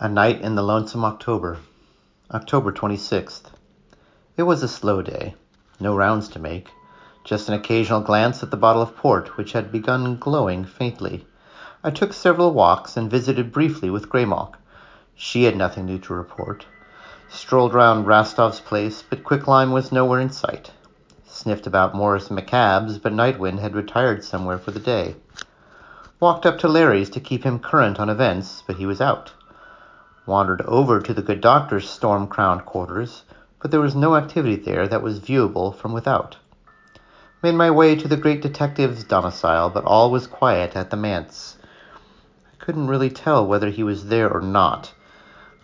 A Night in the Lonesome October, October 26th. It was a slow day. No rounds to make. Just an occasional glance at the bottle of port, which had begun glowing faintly. I took several walks and visited briefly with Graymalk. She had nothing new to report. Strolled round Rastov's place, but Quicklime was nowhere in sight. Sniffed about Morris McCabe's, but Nightwind had retired somewhere for the day. Walked up to Larry's to keep him current on events, but he was out wandered over to the good doctor's storm crowned quarters, but there was no activity there that was viewable from without. Made my way to the great detective's domicile, but all was quiet at the manse. I couldn't really tell whether he was there or not.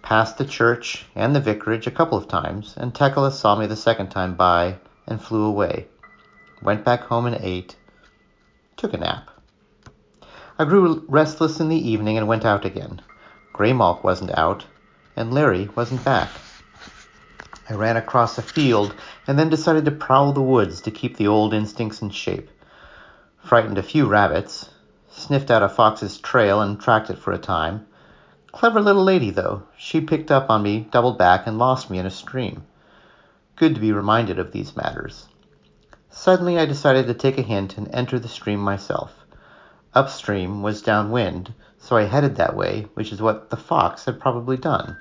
Passed the church and the vicarage a couple of times, and Tekla saw me the second time by and flew away. Went back home and ate. Took a nap. I grew restless in the evening and went out again. Graymalk wasn't out, and Larry wasn't back. I ran across a field and then decided to prowl the woods to keep the old instincts in shape. Frightened a few rabbits, sniffed out a fox's trail and tracked it for a time. Clever little lady, though. She picked up on me, doubled back, and lost me in a stream. Good to be reminded of these matters. Suddenly I decided to take a hint and enter the stream myself. Upstream was downwind, so I headed that way, which is what the fox had probably done.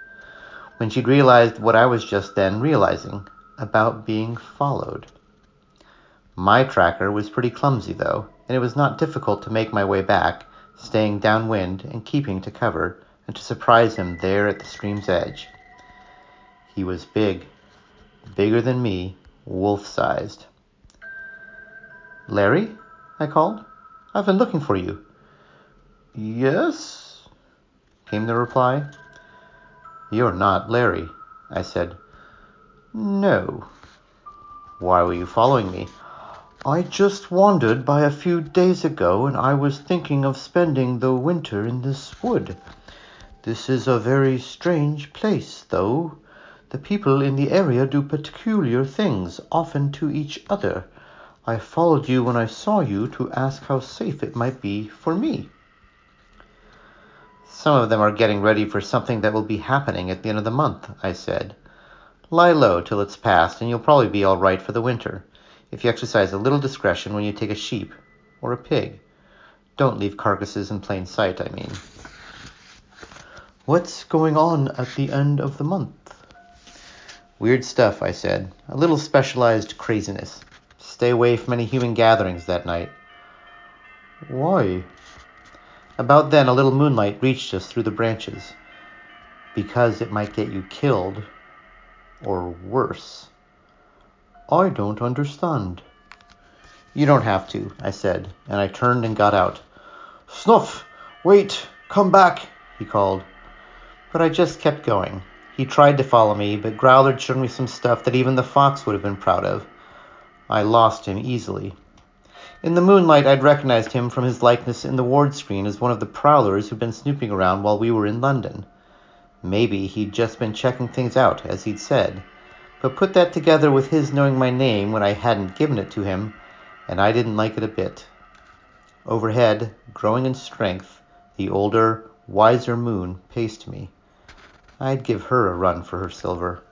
When she'd realized what I was just then realizing about being followed. My tracker was pretty clumsy, though, and it was not difficult to make my way back, staying downwind and keeping to cover, and to surprise him there at the stream's edge. He was big, bigger than me, wolf sized. Larry? I called. I've been looking for you. Yes? came the reply. You're not Larry, I said. No. Why were you following me? I just wandered by a few days ago, and I was thinking of spending the winter in this wood. This is a very strange place, though. The people in the area do peculiar things, often to each other. I followed you when I saw you to ask how safe it might be for me. Some of them are getting ready for something that will be happening at the end of the month, I said. Lie low till it's past, and you'll probably be all right for the winter, if you exercise a little discretion when you take a sheep or a pig. Don't leave carcasses in plain sight, I mean. What's going on at the end of the month? Weird stuff, I said. A little specialized craziness. Stay away from any human gatherings that night. Why? About then, a little moonlight reached us through the branches. Because it might get you killed, or worse. I don't understand. You don't have to, I said, and I turned and got out. Snuff! Wait! Come back! he called. But I just kept going. He tried to follow me, but Growler showed me some stuff that even the fox would have been proud of. I lost him easily. In the moonlight, I'd recognized him from his likeness in the ward screen as one of the prowlers who'd been snooping around while we were in London. Maybe he'd just been checking things out, as he'd said. But put that together with his knowing my name when I hadn't given it to him, and I didn't like it a bit. Overhead, growing in strength, the older, wiser moon paced me. I'd give her a run for her silver.